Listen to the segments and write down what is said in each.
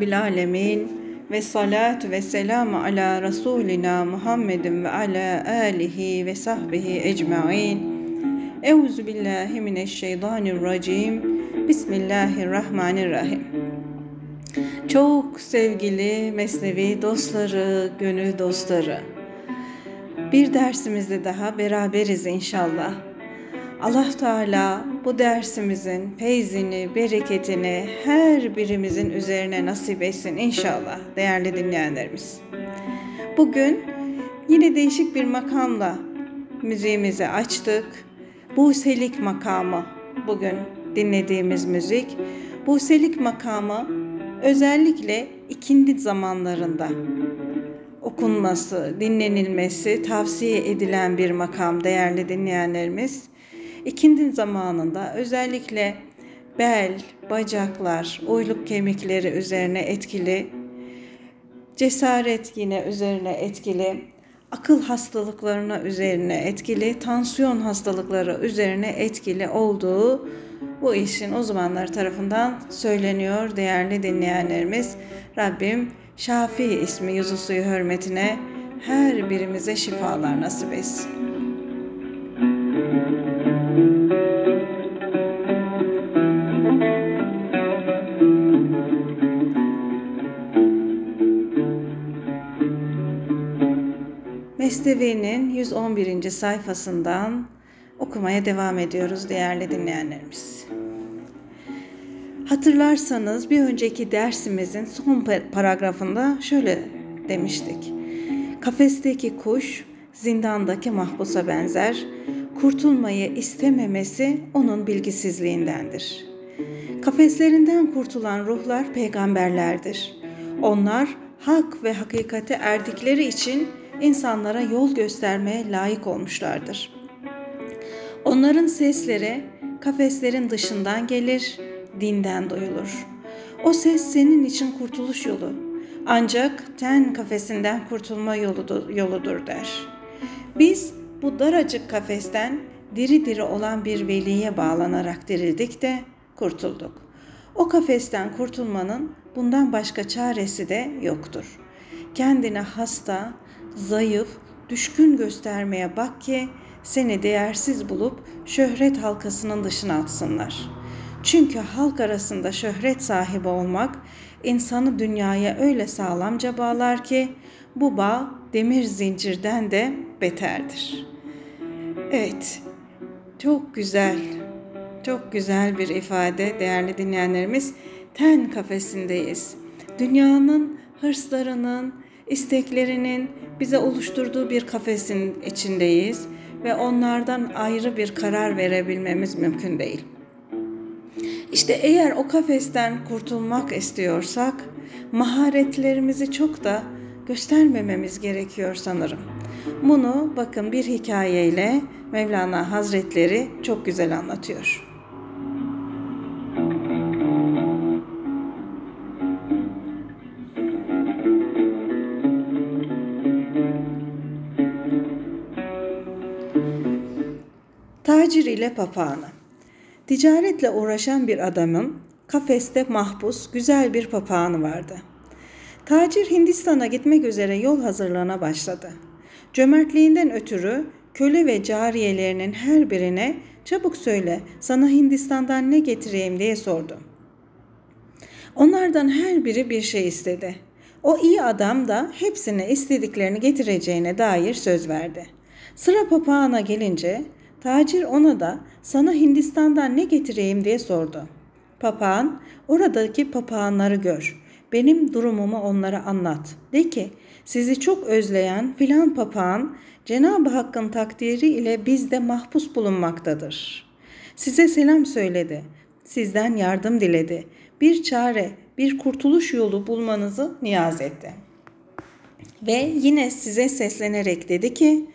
Rabbil Alemin ve salatu ve selamu ala Resulina Muhammedin ve ala alihi ve sahbihi ecmain. Euzu billahi mineşşeytanirracim. Bismillahirrahmanirrahim. Çok sevgili Mesnevi dostları, gönül dostları. Bir dersimizde daha beraberiz inşallah. Allah Teala bu dersimizin feyzini, bereketini her birimizin üzerine nasip etsin inşallah değerli dinleyenlerimiz. Bugün yine değişik bir makamla müziğimizi açtık. Buselik makamı bugün dinlediğimiz müzik. Buselik makamı özellikle ikindi zamanlarında okunması, dinlenilmesi tavsiye edilen bir makam değerli dinleyenlerimiz. İkindi zamanında özellikle bel, bacaklar, uyluk kemikleri üzerine etkili, cesaret yine üzerine etkili, akıl hastalıklarına üzerine etkili, tansiyon hastalıkları üzerine etkili olduğu bu işin uzmanları tarafından söyleniyor değerli dinleyenlerimiz. Rabbim Şafi ismi yüzü suyu hürmetine her birimize şifalar nasip etsin. Mesnevi'nin 111. sayfasından okumaya devam ediyoruz değerli dinleyenlerimiz. Hatırlarsanız bir önceki dersimizin son paragrafında şöyle demiştik. Kafesteki kuş zindandaki mahpusa benzer. Kurtulmayı istememesi onun bilgisizliğindendir. Kafeslerinden kurtulan ruhlar peygamberlerdir. Onlar hak ve hakikate erdikleri için insanlara yol göstermeye layık olmuşlardır. Onların sesleri kafeslerin dışından gelir, dinden duyulur. O ses senin için kurtuluş yolu. Ancak ten kafesinden kurtulma yoludur, yoludur der. Biz bu daracık kafesten diri diri olan bir veliye bağlanarak dirildik de kurtulduk. O kafesten kurtulmanın bundan başka çaresi de yoktur. Kendine hasta, zayıf, düşkün göstermeye bak ki seni değersiz bulup şöhret halkasının dışına atsınlar. Çünkü halk arasında şöhret sahibi olmak insanı dünyaya öyle sağlamca bağlar ki bu bağ demir zincirden de beterdir. Evet, çok güzel, çok güzel bir ifade değerli dinleyenlerimiz. Ten kafesindeyiz. Dünyanın hırslarının, isteklerinin bize oluşturduğu bir kafesin içindeyiz ve onlardan ayrı bir karar verebilmemiz mümkün değil. İşte eğer o kafesten kurtulmak istiyorsak maharetlerimizi çok da göstermememiz gerekiyor sanırım. Bunu bakın bir hikayeyle Mevlana Hazretleri çok güzel anlatıyor. Tacir ile papağanı. Ticaretle uğraşan bir adamın kafeste mahpus güzel bir papağanı vardı. Tacir Hindistan'a gitmek üzere yol hazırlığına başladı. Cömertliğinden ötürü köle ve cariyelerinin her birine çabuk söyle sana Hindistan'dan ne getireyim diye sordu. Onlardan her biri bir şey istedi. O iyi adam da hepsine istediklerini getireceğine dair söz verdi. Sıra papağana gelince Tacir ona da sana Hindistan'dan ne getireyim diye sordu. Papağan oradaki papağanları gör. Benim durumumu onlara anlat. De ki sizi çok özleyen filan papağan Cenab-ı Hakk'ın takdiri ile bizde mahpus bulunmaktadır. Size selam söyledi. Sizden yardım diledi. Bir çare, bir kurtuluş yolu bulmanızı niyaz etti. Ve yine size seslenerek dedi ki,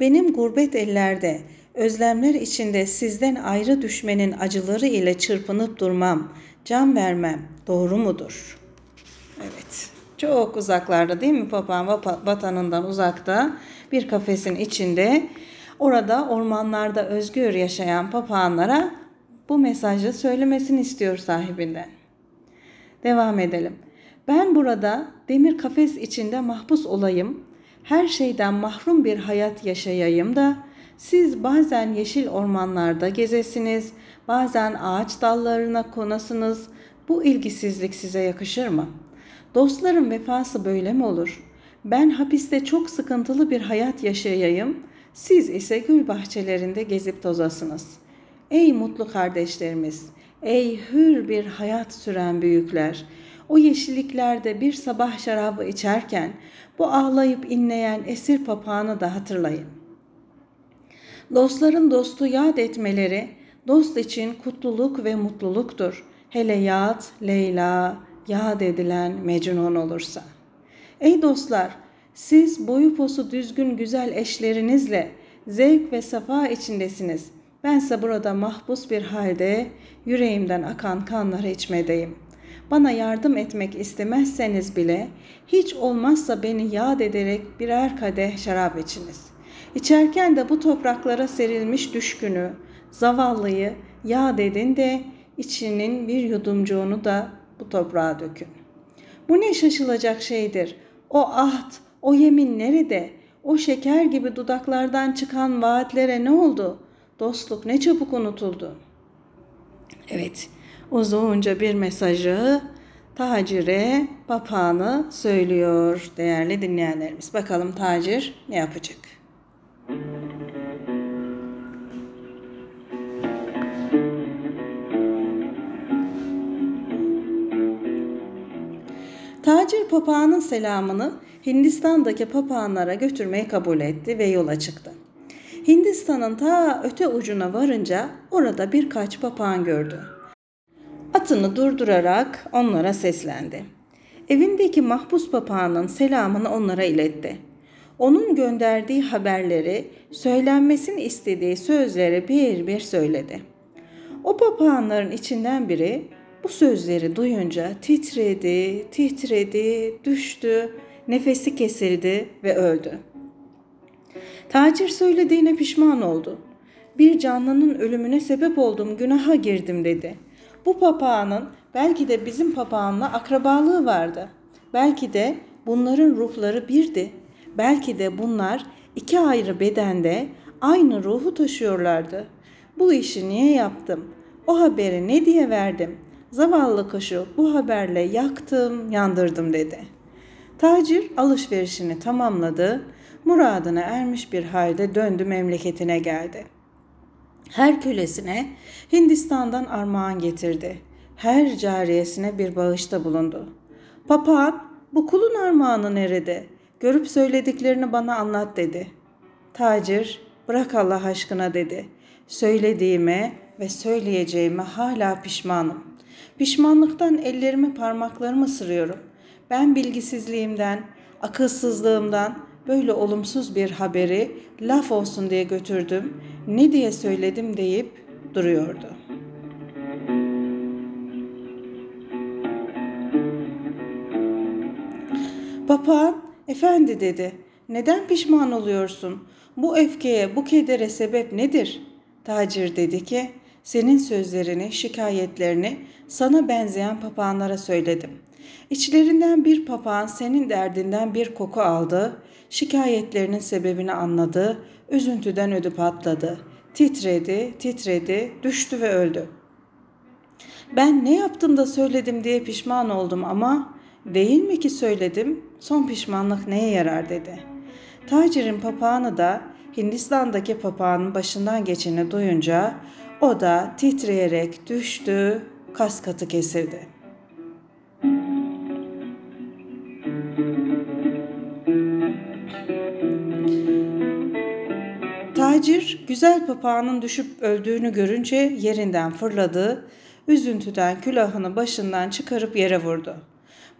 benim gurbet ellerde, özlemler içinde sizden ayrı düşmenin acıları ile çırpınıp durmam, can vermem doğru mudur? Evet. Çok uzaklarda değil mi papağan vatanından uzakta bir kafesin içinde orada ormanlarda özgür yaşayan papağanlara bu mesajı söylemesini istiyor sahibinden. Devam edelim. Ben burada demir kafes içinde mahpus olayım, her şeyden mahrum bir hayat yaşayayım da siz bazen yeşil ormanlarda gezesiniz, bazen ağaç dallarına konasınız. Bu ilgisizlik size yakışır mı? Dostların vefası böyle mi olur? Ben hapiste çok sıkıntılı bir hayat yaşayayım, siz ise gül bahçelerinde gezip tozasınız. Ey mutlu kardeşlerimiz, ey hür bir hayat süren büyükler, o yeşilliklerde bir sabah şarabı içerken bu ağlayıp inleyen esir papağanı da hatırlayın. Dostların dostu yad etmeleri dost için kutluluk ve mutluluktur. Hele yad, Leyla, yad edilen Mecnun olursa. Ey dostlar, siz boyu posu düzgün güzel eşlerinizle zevk ve safa içindesiniz. Bense burada mahpus bir halde yüreğimden akan kanları içmedeyim. Bana yardım etmek istemezseniz bile hiç olmazsa beni yad ederek birer kadeh şarap içiniz. İçerken de bu topraklara serilmiş düşkünü, zavallıyı yad edin de içinin bir yudumcuğunu da bu toprağa dökün. Bu ne şaşılacak şeydir. O ahd, o yemin nerede? O şeker gibi dudaklardan çıkan vaatlere ne oldu? Dostluk ne çabuk unutuldu. Evet, uzunca bir mesajı tacire papağanı söylüyor değerli dinleyenlerimiz. Bakalım tacir ne yapacak? Tacir papağanın selamını Hindistan'daki papağanlara götürmeyi kabul etti ve yola çıktı. Hindistan'ın ta öte ucuna varınca orada birkaç papağan gördü. Atını durdurarak onlara seslendi. Evindeki mahpus papağanın selamını onlara iletti. Onun gönderdiği haberleri, söylenmesini istediği sözleri bir bir söyledi. O papağanların içinden biri bu sözleri duyunca titredi, titredi, düştü, nefesi kesildi ve öldü. Tacir söylediğine pişman oldu. Bir canlının ölümüne sebep oldum, günaha girdim dedi. Bu papağanın belki de bizim papağanla akrabalığı vardı. Belki de bunların ruhları birdi. Belki de bunlar iki ayrı bedende aynı ruhu taşıyorlardı. Bu işi niye yaptım? O haberi ne diye verdim? Zavallı kuşu bu haberle yaktım, yandırdım dedi. Tacir alışverişini tamamladı, muradına ermiş bir halde döndü memleketine geldi. Her kölesine Hindistan'dan armağan getirdi. Her cariyesine bir bağışta bulundu. Papağan, bu kulun armağanı nerede? Görüp söylediklerini bana anlat dedi. Tacir, bırak Allah aşkına dedi. Söylediğime ve söyleyeceğime hala pişmanım. Pişmanlıktan ellerimi parmaklarımı sırıyorum. Ben bilgisizliğimden, akılsızlığımdan böyle olumsuz bir haberi laf olsun diye götürdüm, ne diye söyledim deyip duruyordu. Papağan, efendi dedi, neden pişman oluyorsun? Bu öfkeye, bu kedere sebep nedir? Tacir dedi ki, senin sözlerini, şikayetlerini sana benzeyen papağanlara söyledim. İçlerinden bir papağan senin derdinden bir koku aldı, şikayetlerinin sebebini anladı, üzüntüden ödü patladı. Titredi, titredi, düştü ve öldü. Ben ne yaptım da söyledim diye pişman oldum ama değil mi ki söyledim, son pişmanlık neye yarar dedi. Tacirin papağanı da Hindistan'daki papağanın başından geçeni duyunca o da titreyerek düştü, kas katı kesildi. Tacir güzel papağanın düşüp öldüğünü görünce yerinden fırladı, üzüntüden külahını başından çıkarıp yere vurdu.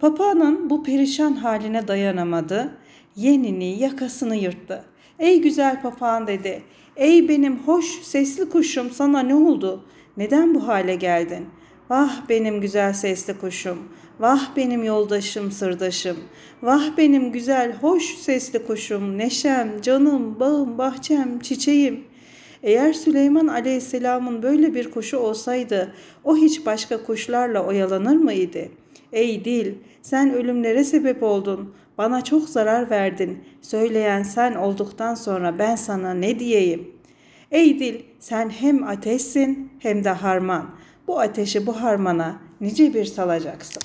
Papağanın bu perişan haline dayanamadı, yenini yakasını yırttı. Ey güzel papağan dedi, ey benim hoş sesli kuşum sana ne oldu? Neden bu hale geldin? Vah benim güzel sesli kuşum, vah benim yoldaşım sırdaşım, vah benim güzel hoş sesli kuşum, neşem, canım, bağım, bahçem, çiçeğim. Eğer Süleyman Aleyhisselam'ın böyle bir kuşu olsaydı o hiç başka kuşlarla oyalanır mıydı? Ey dil, sen ölümlere sebep oldun. Bana çok zarar verdin. Söyleyen sen olduktan sonra ben sana ne diyeyim? Ey dil, sen hem ateşsin hem de harman. Bu ateşi bu harmana nice bir salacaksın.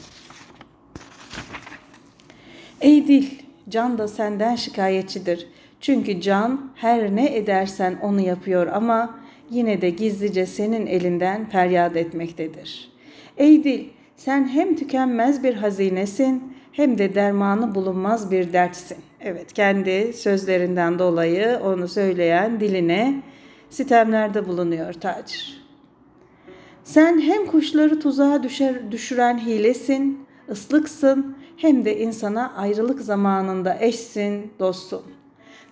Ey dil, can da senden şikayetçidir. Çünkü can her ne edersen onu yapıyor ama yine de gizlice senin elinden feryat etmektedir. Ey dil, sen hem tükenmez bir hazinesin hem de dermanı bulunmaz bir dertsin. Evet, kendi sözlerinden dolayı onu söyleyen diline sitemlerde bulunuyor tacir. Sen hem kuşları tuzağa düşer, düşüren hilesin, ıslıksın hem de insana ayrılık zamanında eşsin, dostsun.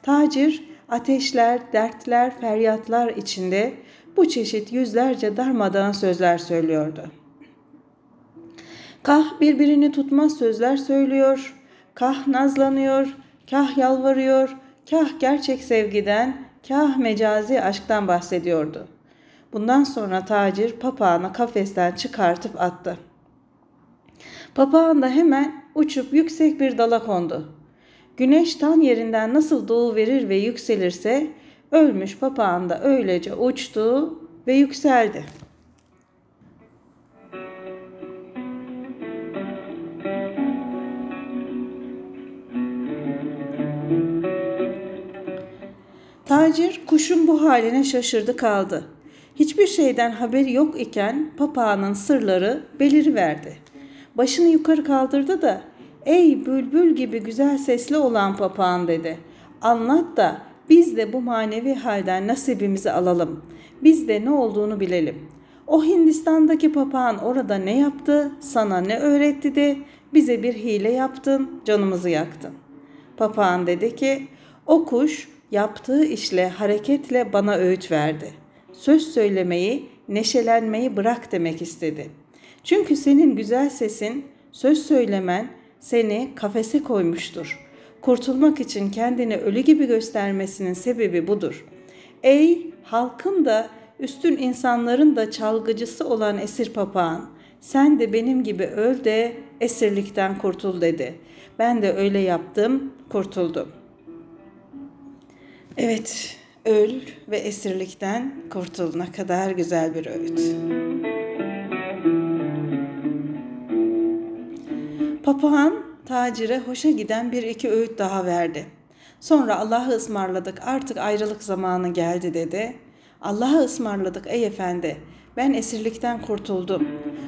Tacir ateşler, dertler, feryatlar içinde bu çeşit yüzlerce darmadağın sözler söylüyordu. Kah birbirini tutmaz sözler söylüyor, kah nazlanıyor, kah yalvarıyor, kah gerçek sevgiden, kah mecazi aşktan bahsediyordu. Bundan sonra tacir papağanı kafesten çıkartıp attı. Papağan da hemen uçup yüksek bir dala kondu. Güneş tan yerinden nasıl doğu verir ve yükselirse ölmüş papağan da öylece uçtu ve yükseldi. Tacir kuşun bu haline şaşırdı kaldı. Hiçbir şeyden haberi yok iken papağanın sırları beliriverdi. Başını yukarı kaldırdı da ''Ey bülbül gibi güzel sesli olan papağan'' dedi. ''Anlat da biz de bu manevi halden nasibimizi alalım. Biz de ne olduğunu bilelim. O Hindistan'daki papağan orada ne yaptı, sana ne öğretti de bize bir hile yaptın, canımızı yaktın.'' Papağan dedi ki, o kuş yaptığı işle, hareketle bana öğüt verdi.'' söz söylemeyi, neşelenmeyi bırak demek istedi. Çünkü senin güzel sesin, söz söylemen seni kafese koymuştur. Kurtulmak için kendini ölü gibi göstermesinin sebebi budur. Ey halkın da üstün insanların da çalgıcısı olan esir papağan, sen de benim gibi öl de esirlikten kurtul dedi. Ben de öyle yaptım, kurtuldum. Evet, öl ve esirlikten kurtul. Ne kadar güzel bir öğüt. Papağan tacire hoşa giden bir iki öğüt daha verdi. Sonra Allah'ı ısmarladık artık ayrılık zamanı geldi dedi. Allah'a ısmarladık ey efendi ben esirlikten kurtuldum.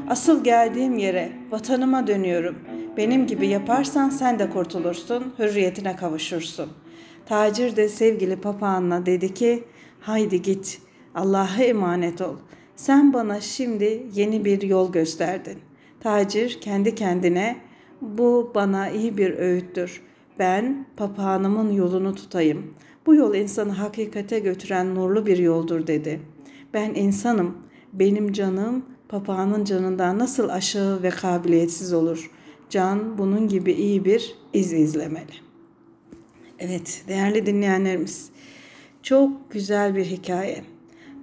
Asıl geldiğim yere vatanıma dönüyorum. Benim gibi yaparsan sen de kurtulursun, hürriyetine kavuşursun.'' Tacir de sevgili papağanla dedi ki haydi git Allah'a emanet ol. Sen bana şimdi yeni bir yol gösterdin. Tacir kendi kendine bu bana iyi bir öğüttür. Ben papağanımın yolunu tutayım. Bu yol insanı hakikate götüren nurlu bir yoldur dedi. Ben insanım. Benim canım papağanın canından nasıl aşağı ve kabiliyetsiz olur? Can bunun gibi iyi bir iz izlemeli. Evet değerli dinleyenlerimiz çok güzel bir hikaye.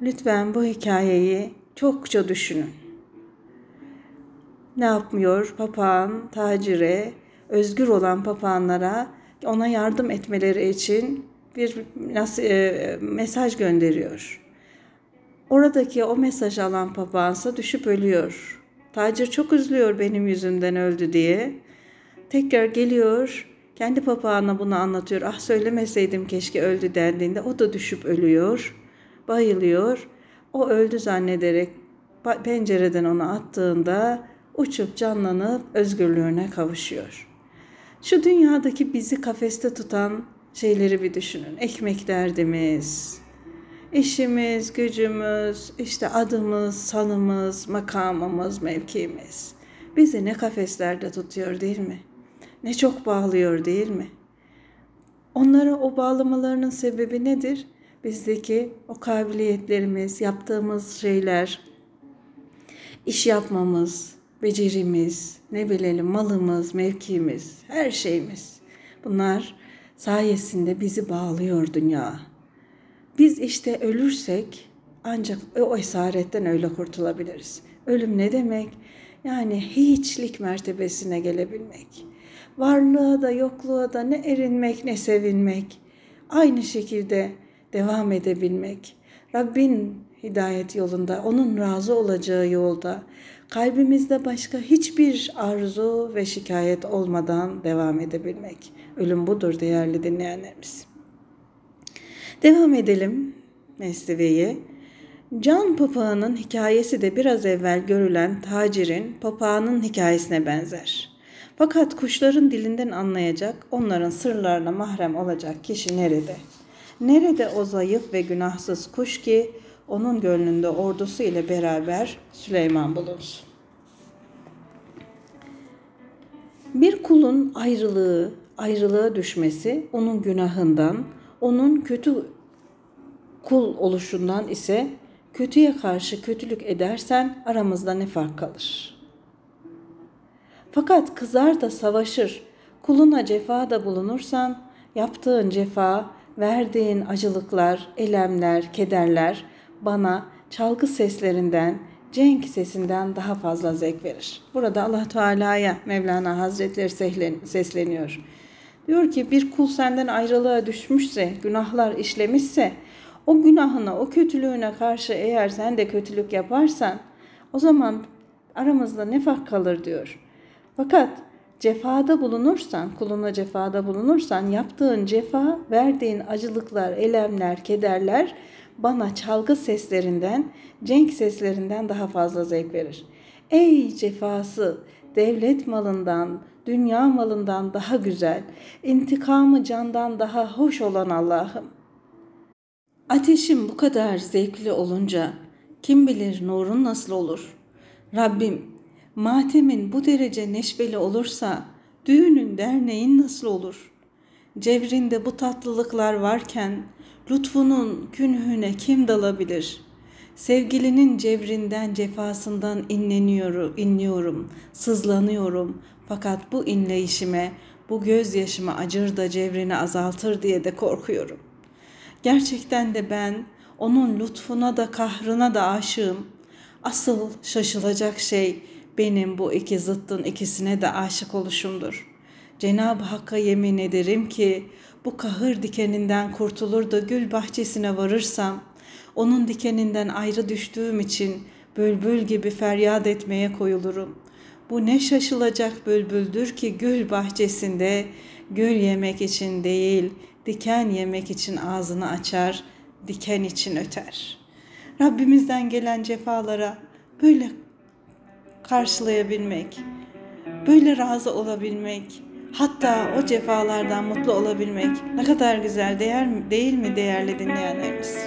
Lütfen bu hikayeyi çokça düşünün. Ne yapmıyor? Papağan, tacire, özgür olan papağanlara ona yardım etmeleri için bir e, mesaj gönderiyor. Oradaki o mesaj alan papağansa düşüp ölüyor. Tacir çok üzülüyor benim yüzümden öldü diye. Tekrar geliyor kendi papağanına bunu anlatıyor. Ah söylemeseydim keşke öldü dendiğinde o da düşüp ölüyor. Bayılıyor. O öldü zannederek pencereden onu attığında uçup canlanıp özgürlüğüne kavuşuyor. Şu dünyadaki bizi kafeste tutan şeyleri bir düşünün. Ekmek derdimiz, İşimiz, gücümüz, işte adımız, sanımız, makamımız, mevkimiz bizi ne kafeslerde tutuyor değil mi? Ne çok bağlıyor değil mi? Onlara o bağlamalarının sebebi nedir? Bizdeki o kabiliyetlerimiz, yaptığımız şeyler, iş yapmamız, becerimiz, ne bilelim malımız, mevkimiz, her şeyimiz. Bunlar sayesinde bizi bağlıyor dünya. Biz işte ölürsek ancak o esaretten öyle kurtulabiliriz. Ölüm ne demek? Yani hiçlik mertebesine gelebilmek. Varlığa da yokluğa da ne erinmek ne sevinmek. Aynı şekilde devam edebilmek. Rabbin hidayet yolunda, onun razı olacağı yolda, kalbimizde başka hiçbir arzu ve şikayet olmadan devam edebilmek. Ölüm budur değerli dinleyenlerimiz. Devam edelim Mesnevi'ye. Can papağanın hikayesi de biraz evvel görülen tacirin papağanın hikayesine benzer. Fakat kuşların dilinden anlayacak, onların sırlarına mahrem olacak kişi nerede? Nerede o zayıf ve günahsız kuş ki onun gönlünde ordusu ile beraber Süleyman bulunsun? Bir kulun ayrılığı, ayrılığa düşmesi onun günahından, onun kötü kul oluşundan ise kötüye karşı kötülük edersen aramızda ne fark kalır? Fakat kızar da savaşır, kuluna cefada bulunursan yaptığın cefa, verdiğin acılıklar, elemler, kederler bana çalgı seslerinden, cenk sesinden daha fazla zevk verir. Burada Allah Teala'ya Mevlana Hazretleri sesleniyor. Diyor ki bir kul senden ayrılığa düşmüşse, günahlar işlemişse o günahına, o kötülüğüne karşı eğer sen de kötülük yaparsan o zaman aramızda ne fark kalır diyor. Fakat cefada bulunursan, kuluna cefada bulunursan yaptığın cefa, verdiğin acılıklar, elemler, kederler bana çalgı seslerinden, cenk seslerinden daha fazla zevk verir. Ey cefası, devlet malından, dünya malından daha güzel, intikamı candan daha hoş olan Allah'ım. Ateşim bu kadar zevkli olunca kim bilir nurun nasıl olur? Rabbim, matemin bu derece neşveli olursa düğünün derneğin nasıl olur? Cevrinde bu tatlılıklar varken lütfunun künhüne kim dalabilir? Sevgilinin cevrinden cefasından inleniyorum, inliyorum, sızlanıyorum. Fakat bu inleyişime, bu gözyaşıma acır da cevrini azaltır diye de korkuyorum. Gerçekten de ben onun lütfuna da kahrına da aşığım. Asıl şaşılacak şey benim bu iki zıttın ikisine de aşık oluşumdur. Cenab-ı Hakk'a yemin ederim ki bu kahır dikeninden kurtulur da gül bahçesine varırsam, onun dikeninden ayrı düştüğüm için bülbül gibi feryat etmeye koyulurum. Bu ne şaşılacak bülbüldür ki gül bahçesinde gül yemek için değil, diken yemek için ağzını açar, diken için öter. Rabbimizden gelen cefalara böyle karşılayabilmek, böyle razı olabilmek, hatta o cefalardan mutlu olabilmek ne kadar güzel değer değil mi değerli dinleyenlerimiz?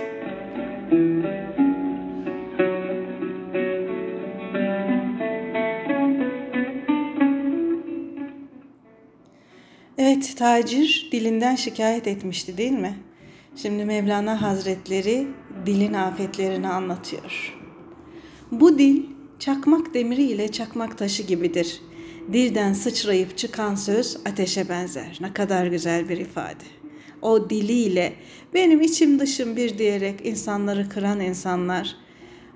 Evet, tacir dilinden şikayet etmişti değil mi? Şimdi Mevlana Hazretleri dilin afetlerini anlatıyor. Bu dil çakmak demiri ile çakmak taşı gibidir. Dilden sıçrayıp çıkan söz ateşe benzer. Ne kadar güzel bir ifade. O diliyle benim içim dışım bir diyerek insanları kıran insanlar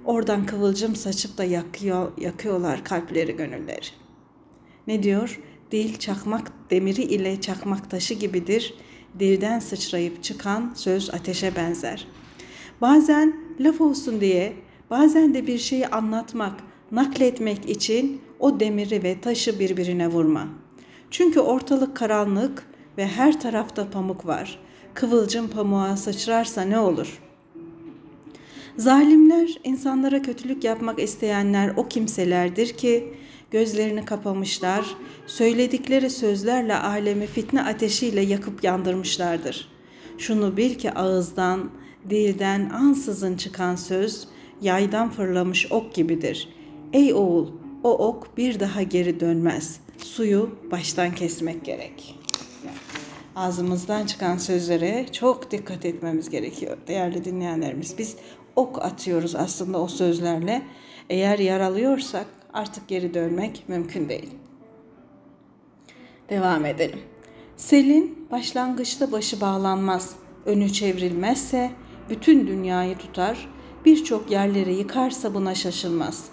oradan kıvılcım saçıp da yakıyor, yakıyorlar kalpleri, gönülleri. Ne diyor? Dil çakmak demiri ile çakmak taşı gibidir. Dilden sıçrayıp çıkan söz ateşe benzer. Bazen laf olsun diye, bazen de bir şeyi anlatmak, nakletmek için o demiri ve taşı birbirine vurma. Çünkü ortalık karanlık ve her tarafta pamuk var. Kıvılcım pamuğa sıçrarsa ne olur? Zalimler, insanlara kötülük yapmak isteyenler o kimselerdir ki gözlerini kapamışlar, söyledikleri sözlerle alemi fitne ateşiyle yakıp yandırmışlardır. Şunu bil ki ağızdan Dilden ansızın çıkan söz yaydan fırlamış ok gibidir. Ey oğul, o ok bir daha geri dönmez. Suyu baştan kesmek gerek. Ağzımızdan çıkan sözlere çok dikkat etmemiz gerekiyor değerli dinleyenlerimiz. Biz ok atıyoruz aslında o sözlerle. Eğer yaralıyorsak artık geri dönmek mümkün değil. Devam edelim. Selin başlangıçta başı bağlanmaz, önü çevrilmezse bütün dünyayı tutar, birçok yerleri yıkarsa buna şaşılmaz.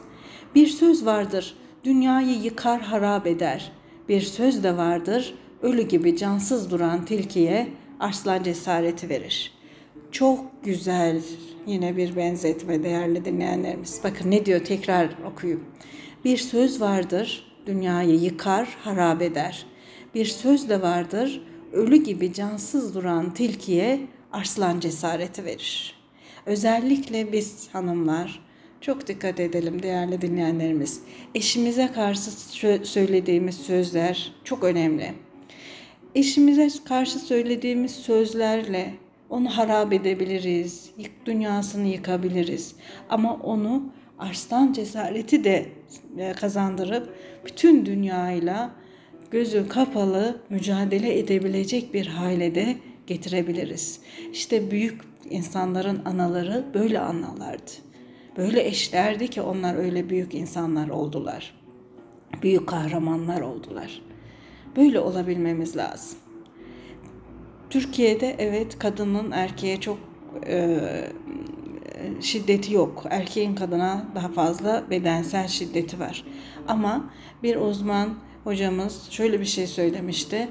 Bir söz vardır, dünyayı yıkar harap eder. Bir söz de vardır, ölü gibi cansız duran tilkiye arslan cesareti verir. Çok güzel yine bir benzetme değerli dinleyenlerimiz. Bakın ne diyor tekrar okuyayım. Bir söz vardır, dünyayı yıkar, harap eder. Bir söz de vardır, ölü gibi cansız duran tilkiye arslan cesareti verir. Özellikle biz hanımlar çok dikkat edelim değerli dinleyenlerimiz. Eşimize karşı söylediğimiz sözler çok önemli. Eşimize karşı söylediğimiz sözlerle onu harap edebiliriz, dünyasını yıkabiliriz. Ama onu arslan cesareti de e, kazandırıp bütün dünyayla gözü kapalı mücadele edebilecek bir hale de getirebiliriz. İşte büyük insanların anaları böyle analardı. Böyle eşlerdi ki onlar öyle büyük insanlar oldular. Büyük kahramanlar oldular. Böyle olabilmemiz lazım. Türkiye'de evet kadının erkeğe çok e, şiddeti yok. Erkeğin kadına daha fazla bedensel şiddeti var. Ama bir uzman hocamız şöyle bir şey söylemişti.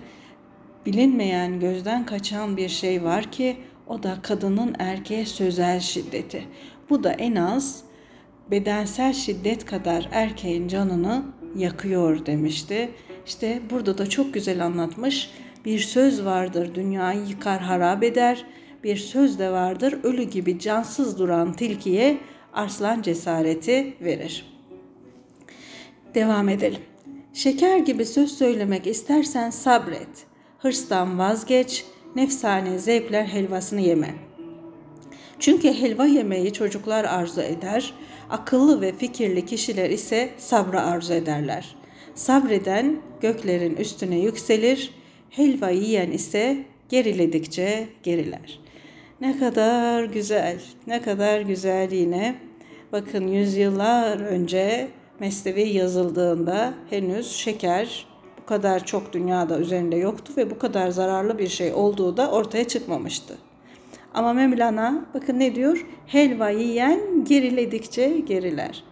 Bilinmeyen, gözden kaçan bir şey var ki o da kadının erkeğe sözel şiddeti. Bu da en az bedensel şiddet kadar erkeğin canını yakıyor demişti. İşte burada da çok güzel anlatmış. Bir söz vardır dünyayı yıkar harap eder. Bir söz de vardır ölü gibi cansız duran tilkiye arslan cesareti verir. Devam edelim. Şeker gibi söz söylemek istersen sabret. Hırstan vazgeç, nefsane zevkler helvasını yeme. Çünkü helva yemeyi çocuklar arzu eder, akıllı ve fikirli kişiler ise sabra arzu ederler. Sabreden göklerin üstüne yükselir, helva yiyen ise geriledikçe geriler. Ne kadar güzel, ne kadar güzel yine. Bakın yüzyıllar önce Mesnevi yazıldığında henüz şeker bu kadar çok dünyada üzerinde yoktu ve bu kadar zararlı bir şey olduğu da ortaya çıkmamıştı. Ama Mevlana bakın ne diyor? Helva yiyen geriledikçe geriler.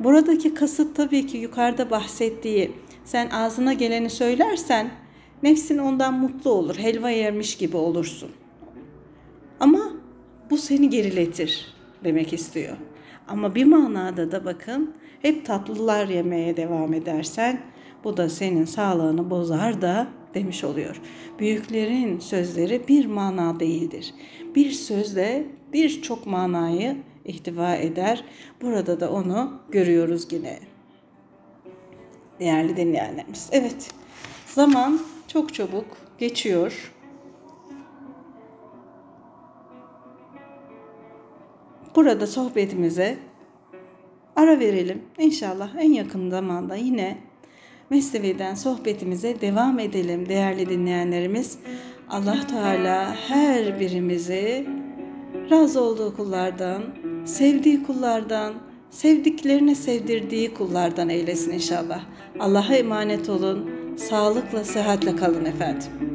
Buradaki kasıt tabii ki yukarıda bahsettiği sen ağzına geleni söylersen nefsin ondan mutlu olur. Helva yermiş gibi olursun. Ama bu seni geriletir demek istiyor. Ama bir manada da bakın hep tatlılar yemeye devam edersen bu da senin sağlığını bozar da demiş oluyor. Büyüklerin sözleri bir mana değildir. Bir sözle birçok manayı ihtiva eder. Burada da onu görüyoruz yine. Değerli dinleyenlerimiz. Evet, zaman çok çabuk geçiyor. Burada sohbetimize ara verelim. İnşallah en yakın zamanda yine Mesnevi'den sohbetimize devam edelim değerli dinleyenlerimiz. Allah Teala her birimizi razı olduğu kullardan, sevdiği kullardan, sevdiklerini sevdirdiği kullardan eylesin inşallah. Allah'a emanet olun. Sağlıkla, sıhhatle kalın efendim.